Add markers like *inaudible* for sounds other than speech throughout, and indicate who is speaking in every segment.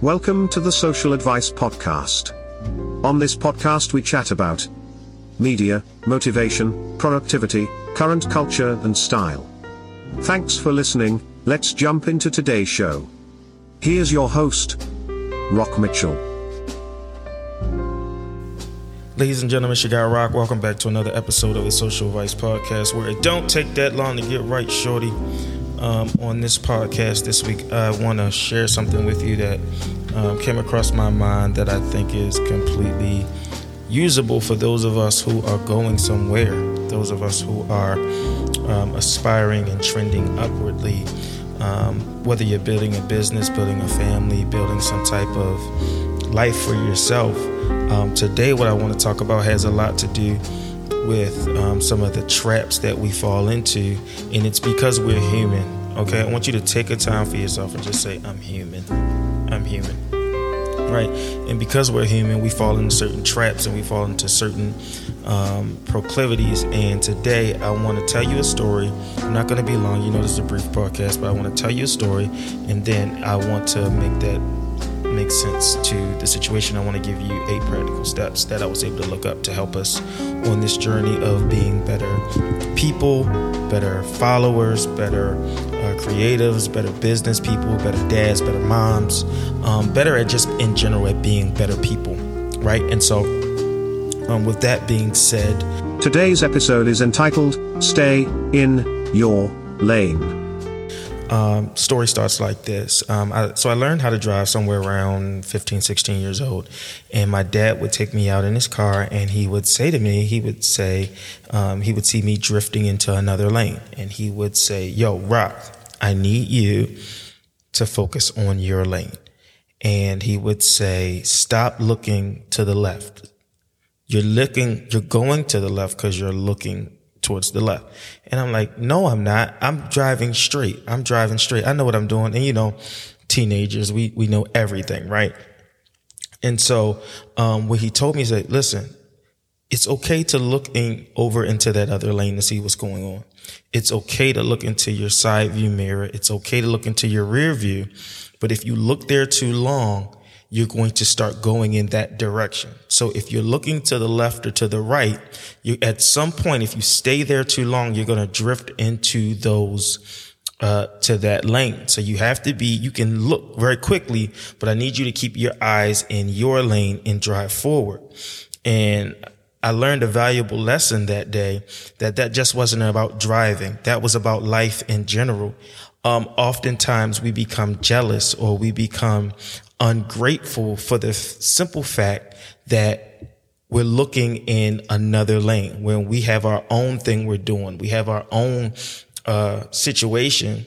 Speaker 1: Welcome to the Social Advice Podcast. On this podcast, we chat about media, motivation, productivity, current culture, and style. Thanks for listening. Let's jump into today's show. Here's your host, Rock Mitchell.
Speaker 2: Ladies and gentlemen, it's your guy Rock. Welcome back to another episode of the Social Advice Podcast, where it don't take that long to get right, shorty. Um, on this podcast this week, I want to share something with you that um, came across my mind that I think is completely usable for those of us who are going somewhere, those of us who are um, aspiring and trending upwardly. Um, whether you're building a business, building a family, building some type of life for yourself. Um, today, what I want to talk about has a lot to do with um, some of the traps that we fall into, and it's because we're human. Okay, I want you to take a time for yourself and just say, I'm human. I'm human. Right? And because we're human, we fall into certain traps and we fall into certain um, proclivities. And today, I want to tell you a story. I'm not going to be long. You know, this is a brief podcast, but I want to tell you a story, and then I want to make that make sense to the situation, I want to give you eight practical steps that I was able to look up to help us on this journey of being better people, better followers, better uh, creatives, better business people, better dads, better moms, um, better at just in general at being better people, right? And so, um, with that being said,
Speaker 1: today's episode is entitled Stay in Your Lane
Speaker 2: um, story starts like this. Um, I, so I learned how to drive somewhere around 15, 16 years old. And my dad would take me out in his car and he would say to me, he would say, um, he would see me drifting into another lane. And he would say, Yo, Rock, I need you to focus on your lane. And he would say, Stop looking to the left. You're looking, you're going to the left because you're looking towards the left. And I'm like, no, I'm not. I'm driving straight. I'm driving straight. I know what I'm doing. And you know, teenagers, we, we know everything, right? And so, um, what he told me is that, listen, it's okay to look in, over into that other lane to see what's going on. It's okay to look into your side view mirror. It's okay to look into your rear view. But if you look there too long, you're going to start going in that direction. So if you're looking to the left or to the right, you, at some point, if you stay there too long, you're going to drift into those, uh, to that lane. So you have to be, you can look very quickly, but I need you to keep your eyes in your lane and drive forward. And I learned a valuable lesson that day that that just wasn't about driving. That was about life in general. Um, oftentimes we become jealous or we become ungrateful for the simple fact that we're looking in another lane when we have our own thing we're doing. We have our own uh, situation,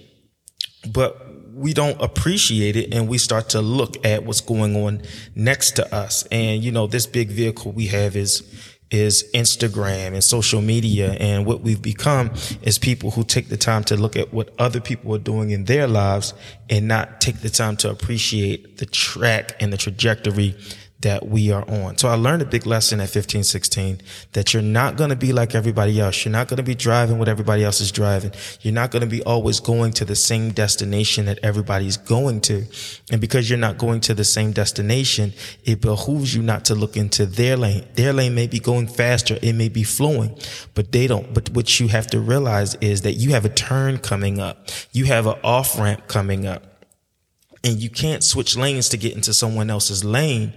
Speaker 2: but we don't appreciate it and we start to look at what's going on next to us. And, you know, this big vehicle we have is is Instagram and social media. And what we've become is people who take the time to look at what other people are doing in their lives and not take the time to appreciate the track and the trajectory that we are on. So I learned a big lesson at 15, 16 that you're not going to be like everybody else. You're not going to be driving what everybody else is driving. You're not going to be always going to the same destination that everybody's going to. And because you're not going to the same destination, it behooves you not to look into their lane. Their lane may be going faster. It may be flowing, but they don't. But what you have to realize is that you have a turn coming up. You have an off ramp coming up and you can't switch lanes to get into someone else's lane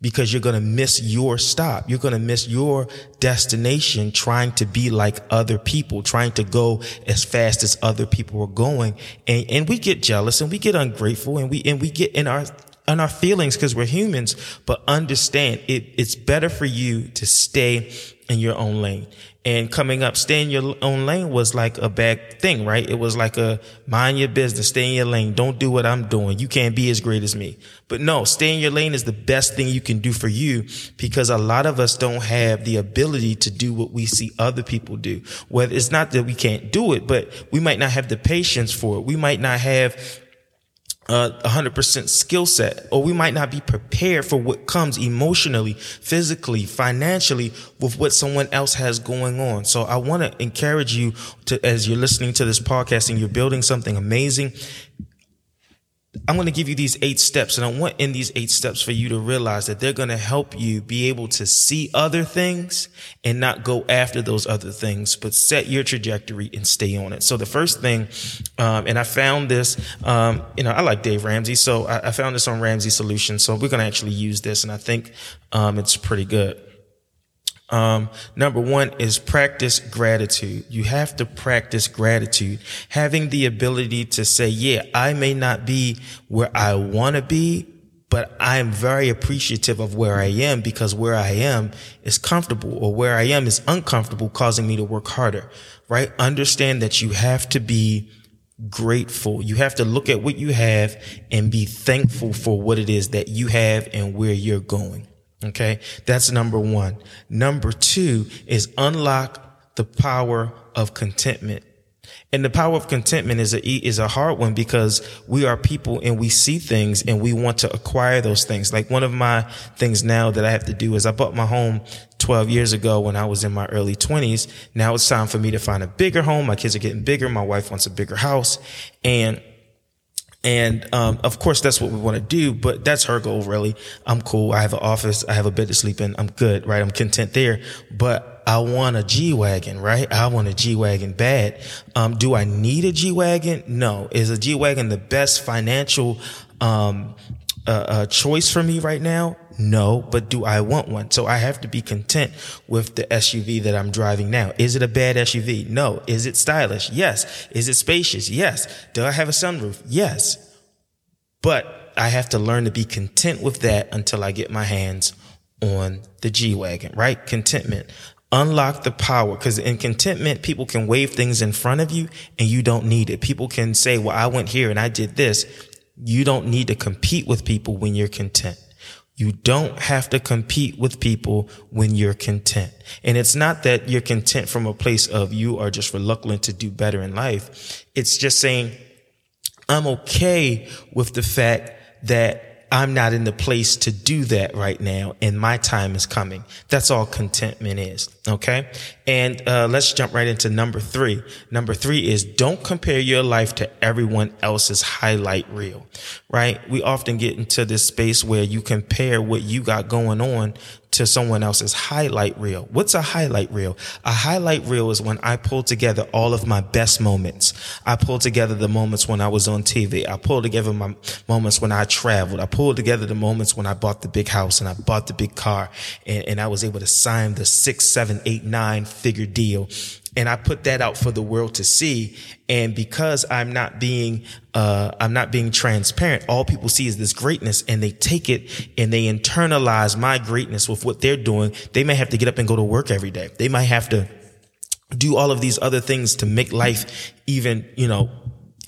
Speaker 2: because you're going to miss your stop. You're going to miss your destination trying to be like other people, trying to go as fast as other people are going. And, and we get jealous and we get ungrateful and we, and we get in our, in our feelings because we're humans, but understand it, it's better for you to stay in your own lane. And coming up, stay in your own lane was like a bad thing, right? It was like a mind your business, stay in your lane. Don't do what I'm doing. You can't be as great as me. But no, stay in your lane is the best thing you can do for you because a lot of us don't have the ability to do what we see other people do. Whether it's not that we can't do it, but we might not have the patience for it. We might not have a hundred percent skill set, or we might not be prepared for what comes emotionally, physically, financially with what someone else has going on. So I want to encourage you to, as you're listening to this podcast and you're building something amazing, I'm going to give you these eight steps and I want in these eight steps for you to realize that they're going to help you be able to see other things and not go after those other things, but set your trajectory and stay on it. So the first thing, um, and I found this, um, you know, I like Dave Ramsey. So I, I found this on Ramsey Solutions. So we're going to actually use this and I think, um, it's pretty good. Um, number one is practice gratitude. You have to practice gratitude. Having the ability to say, yeah, I may not be where I want to be, but I am very appreciative of where I am because where I am is comfortable or where I am is uncomfortable, causing me to work harder, right? Understand that you have to be grateful. You have to look at what you have and be thankful for what it is that you have and where you're going. Okay. That's number one. Number two is unlock the power of contentment. And the power of contentment is a, is a hard one because we are people and we see things and we want to acquire those things. Like one of my things now that I have to do is I bought my home 12 years ago when I was in my early 20s. Now it's time for me to find a bigger home. My kids are getting bigger. My wife wants a bigger house and and um, of course, that's what we want to do, but that's her goal, really. I'm cool. I have an office. I have a bed to sleep in. I'm good, right? I'm content there. But I want a G Wagon, right? I want a G Wagon bad. Um, do I need a G Wagon? No. Is a G Wagon the best financial um, uh, uh, choice for me right now? No, but do I want one? So I have to be content with the SUV that I'm driving now. Is it a bad SUV? No. Is it stylish? Yes. Is it spacious? Yes. Do I have a sunroof? Yes. But I have to learn to be content with that until I get my hands on the G Wagon, right? Contentment. Unlock the power because in contentment, people can wave things in front of you and you don't need it. People can say, well, I went here and I did this. You don't need to compete with people when you're content. You don't have to compete with people when you're content. And it's not that you're content from a place of you are just reluctant to do better in life. It's just saying, I'm okay with the fact that I'm not in the place to do that right now and my time is coming. That's all contentment is. Okay. And, uh, let's jump right into number three. Number three is don't compare your life to everyone else's highlight reel, right? We often get into this space where you compare what you got going on to someone else's highlight reel. What's a highlight reel? A highlight reel is when I pull together all of my best moments. I pull together the moments when I was on TV. I pull together my moments when I traveled. I pull together the moments when I bought the big house and I bought the big car and, and I was able to sign the six, seven, eight, nine figure deal and I put that out for the world to see. And because I'm not being, uh, I'm not being transparent, all people see is this greatness and they take it and they internalize my greatness with what they're doing. They may have to get up and go to work every day. They might have to do all of these other things to make life even, you know,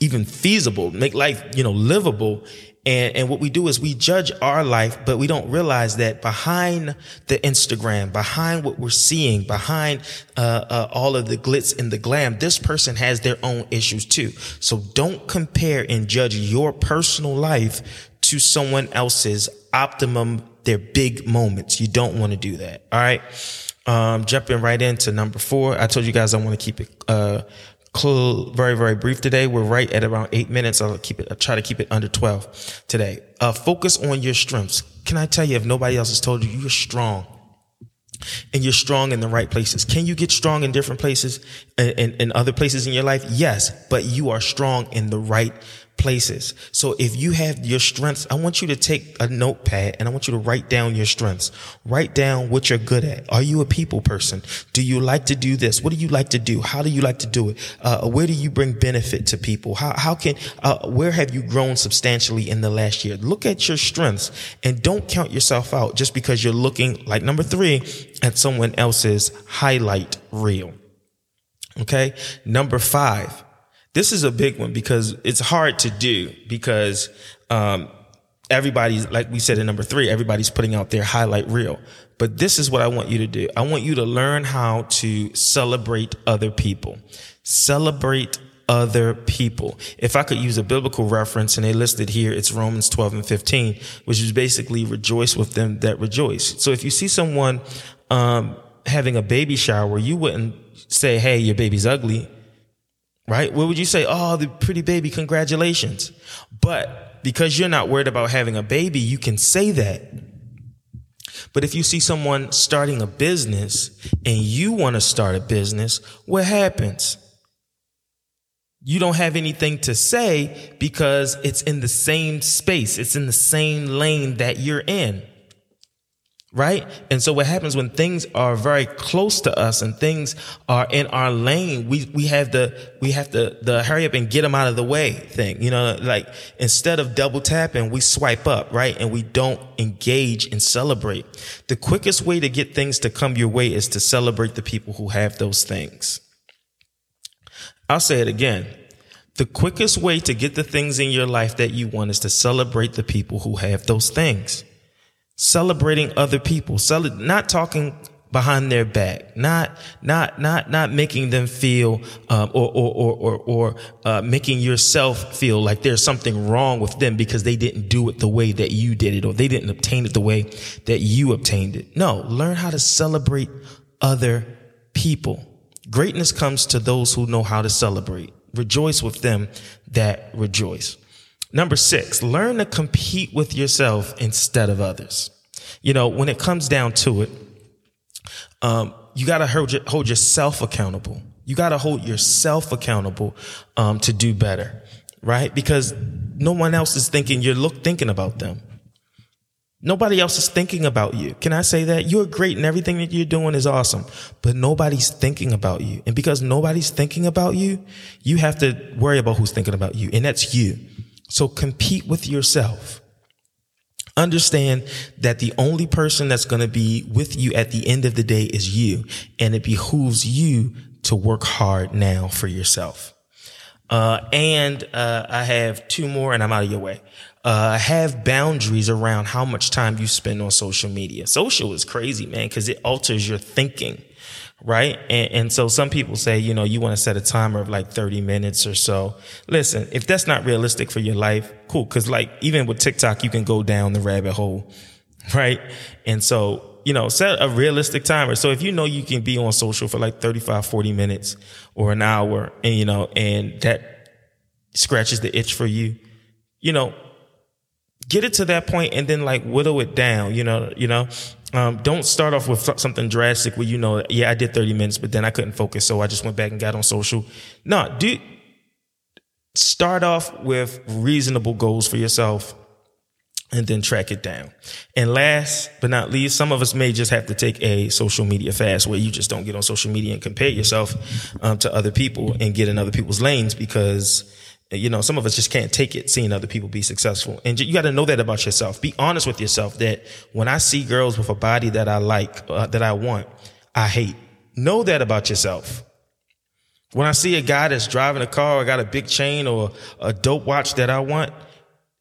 Speaker 2: even feasible, make life, you know, livable. And, and what we do is we judge our life, but we don't realize that behind the Instagram, behind what we're seeing, behind uh, uh, all of the glitz and the glam, this person has their own issues too. So don't compare and judge your personal life to someone else's optimum, their big moments. You don't want to do that. All right. Um, jumping right into number four. I told you guys I want to keep it, uh, very, very brief today. We're right at around eight minutes. I'll keep it, I'll try to keep it under 12 today. Uh, focus on your strengths. Can I tell you, if nobody else has told you, you're strong and you're strong in the right places. Can you get strong in different places and, and, other places in your life? Yes, but you are strong in the right places. So if you have your strengths, I want you to take a notepad and I want you to write down your strengths. Write down what you're good at. Are you a people person? Do you like to do this? What do you like to do? How do you like to do it? Uh, where do you bring benefit to people? How, how can, uh, where have you grown substantially in the last year? Look at your strengths and don't count yourself out just because you're looking like number three at someone else's highlight reel. Okay. Number five this is a big one because it's hard to do because um, everybody's like we said in number three, everybody's putting out their highlight reel. But this is what I want you to do. I want you to learn how to celebrate other people. Celebrate other people. If I could use a biblical reference and they listed here, it's Romans 12 and 15, which is basically rejoice with them that rejoice. So if you see someone, um, having a baby shower, you wouldn't say, Hey, your baby's ugly right? What would you say? Oh, the pretty baby, congratulations. But because you're not worried about having a baby, you can say that. But if you see someone starting a business and you want to start a business, what happens? You don't have anything to say because it's in the same space. It's in the same lane that you're in right? And so what happens when things are very close to us and things are in our lane, we, we have the, we have to, the hurry up and get them out of the way thing, you know, like instead of double tapping, we swipe up, right? And we don't engage and celebrate. The quickest way to get things to come your way is to celebrate the people who have those things. I'll say it again. The quickest way to get the things in your life that you want is to celebrate the people who have those things celebrating other people, cel- not talking behind their back, not not not not making them feel um, or or or or, or uh, making yourself feel like there's something wrong with them because they didn't do it the way that you did it or they didn't obtain it the way that you obtained it. No, learn how to celebrate other people. Greatness comes to those who know how to celebrate. Rejoice with them that rejoice. Number six, learn to compete with yourself instead of others. You know, when it comes down to it, um, you got to hold, hold yourself accountable. You got to hold yourself accountable um, to do better, right? Because no one else is thinking you're look thinking about them. Nobody else is thinking about you. Can I say that? You're great and everything that you're doing is awesome, but nobody's thinking about you. And because nobody's thinking about you, you have to worry about who's thinking about you, and that's you. So compete with yourself. Understand that the only person that's going to be with you at the end of the day is you. And it behooves you to work hard now for yourself. Uh, and, uh, I have two more and I'm out of your way. Uh, have boundaries around how much time you spend on social media. Social is crazy, man, because it alters your thinking right? And, and, so some people say, you know, you want to set a timer of like 30 minutes or so. Listen, if that's not realistic for your life, cool. Cause like even with TikTok, you can go down the rabbit hole, *laughs* right? And so, you know, set a realistic timer. So if you know you can be on social for like 35, 40 minutes or an hour and, you know, and that scratches the itch for you, you know, get it to that point and then like whittle it down, you know, you know, um, don't start off with something drastic where you know, yeah, I did 30 minutes, but then I couldn't focus. So I just went back and got on social. No, do start off with reasonable goals for yourself and then track it down. And last but not least, some of us may just have to take a social media fast where you just don't get on social media and compare yourself um, to other people and get in other people's lanes because you know, some of us just can't take it seeing other people be successful. And you got to know that about yourself. Be honest with yourself that when I see girls with a body that I like, uh, that I want, I hate. Know that about yourself. When I see a guy that's driving a car I got a big chain or a dope watch that I want,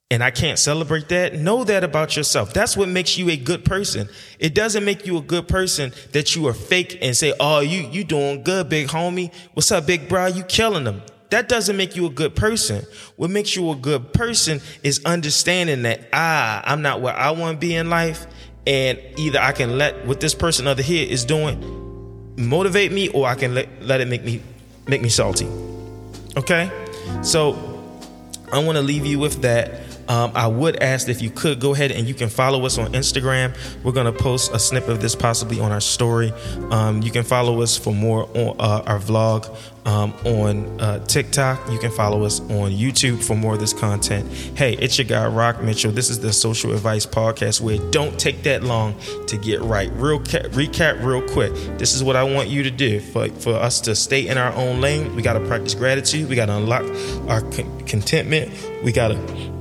Speaker 2: and I can't celebrate that, know that about yourself. That's what makes you a good person. It doesn't make you a good person that you are fake and say, "Oh, you you doing good, big homie. What's up, big bro? You killing them." That doesn't make you a good person. What makes you a good person is understanding that ah, I'm not where I want to be in life, and either I can let what this person over here is doing motivate me, or I can let let it make me make me salty. Okay, so I want to leave you with that. Um, I would ask if you could go ahead and you can follow us on Instagram. We're going to post a snippet of this possibly on our story. Um, you can follow us for more on uh, our vlog um, on uh, TikTok. You can follow us on YouTube for more of this content. Hey, it's your guy, Rock Mitchell. This is the Social Advice Podcast where don't take that long to get right. Real ca- recap, real quick. This is what I want you to do for, for us to stay in our own lane. We got to practice gratitude. We got to unlock our con- contentment. We got to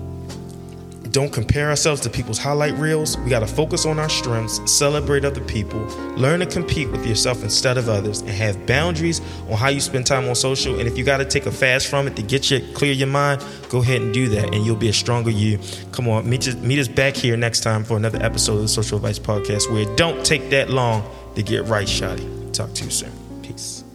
Speaker 2: don't compare ourselves to people's highlight reels. We got to focus on our strengths, celebrate other people, learn to compete with yourself instead of others, and have boundaries on how you spend time on social. And if you got to take a fast from it to get you clear your mind, go ahead and do that, and you'll be a stronger you. Come on, meet, us, meet us back here next time for another episode of the Social Advice Podcast where it don't take that long to get right, Shotty. Talk to you soon. Peace.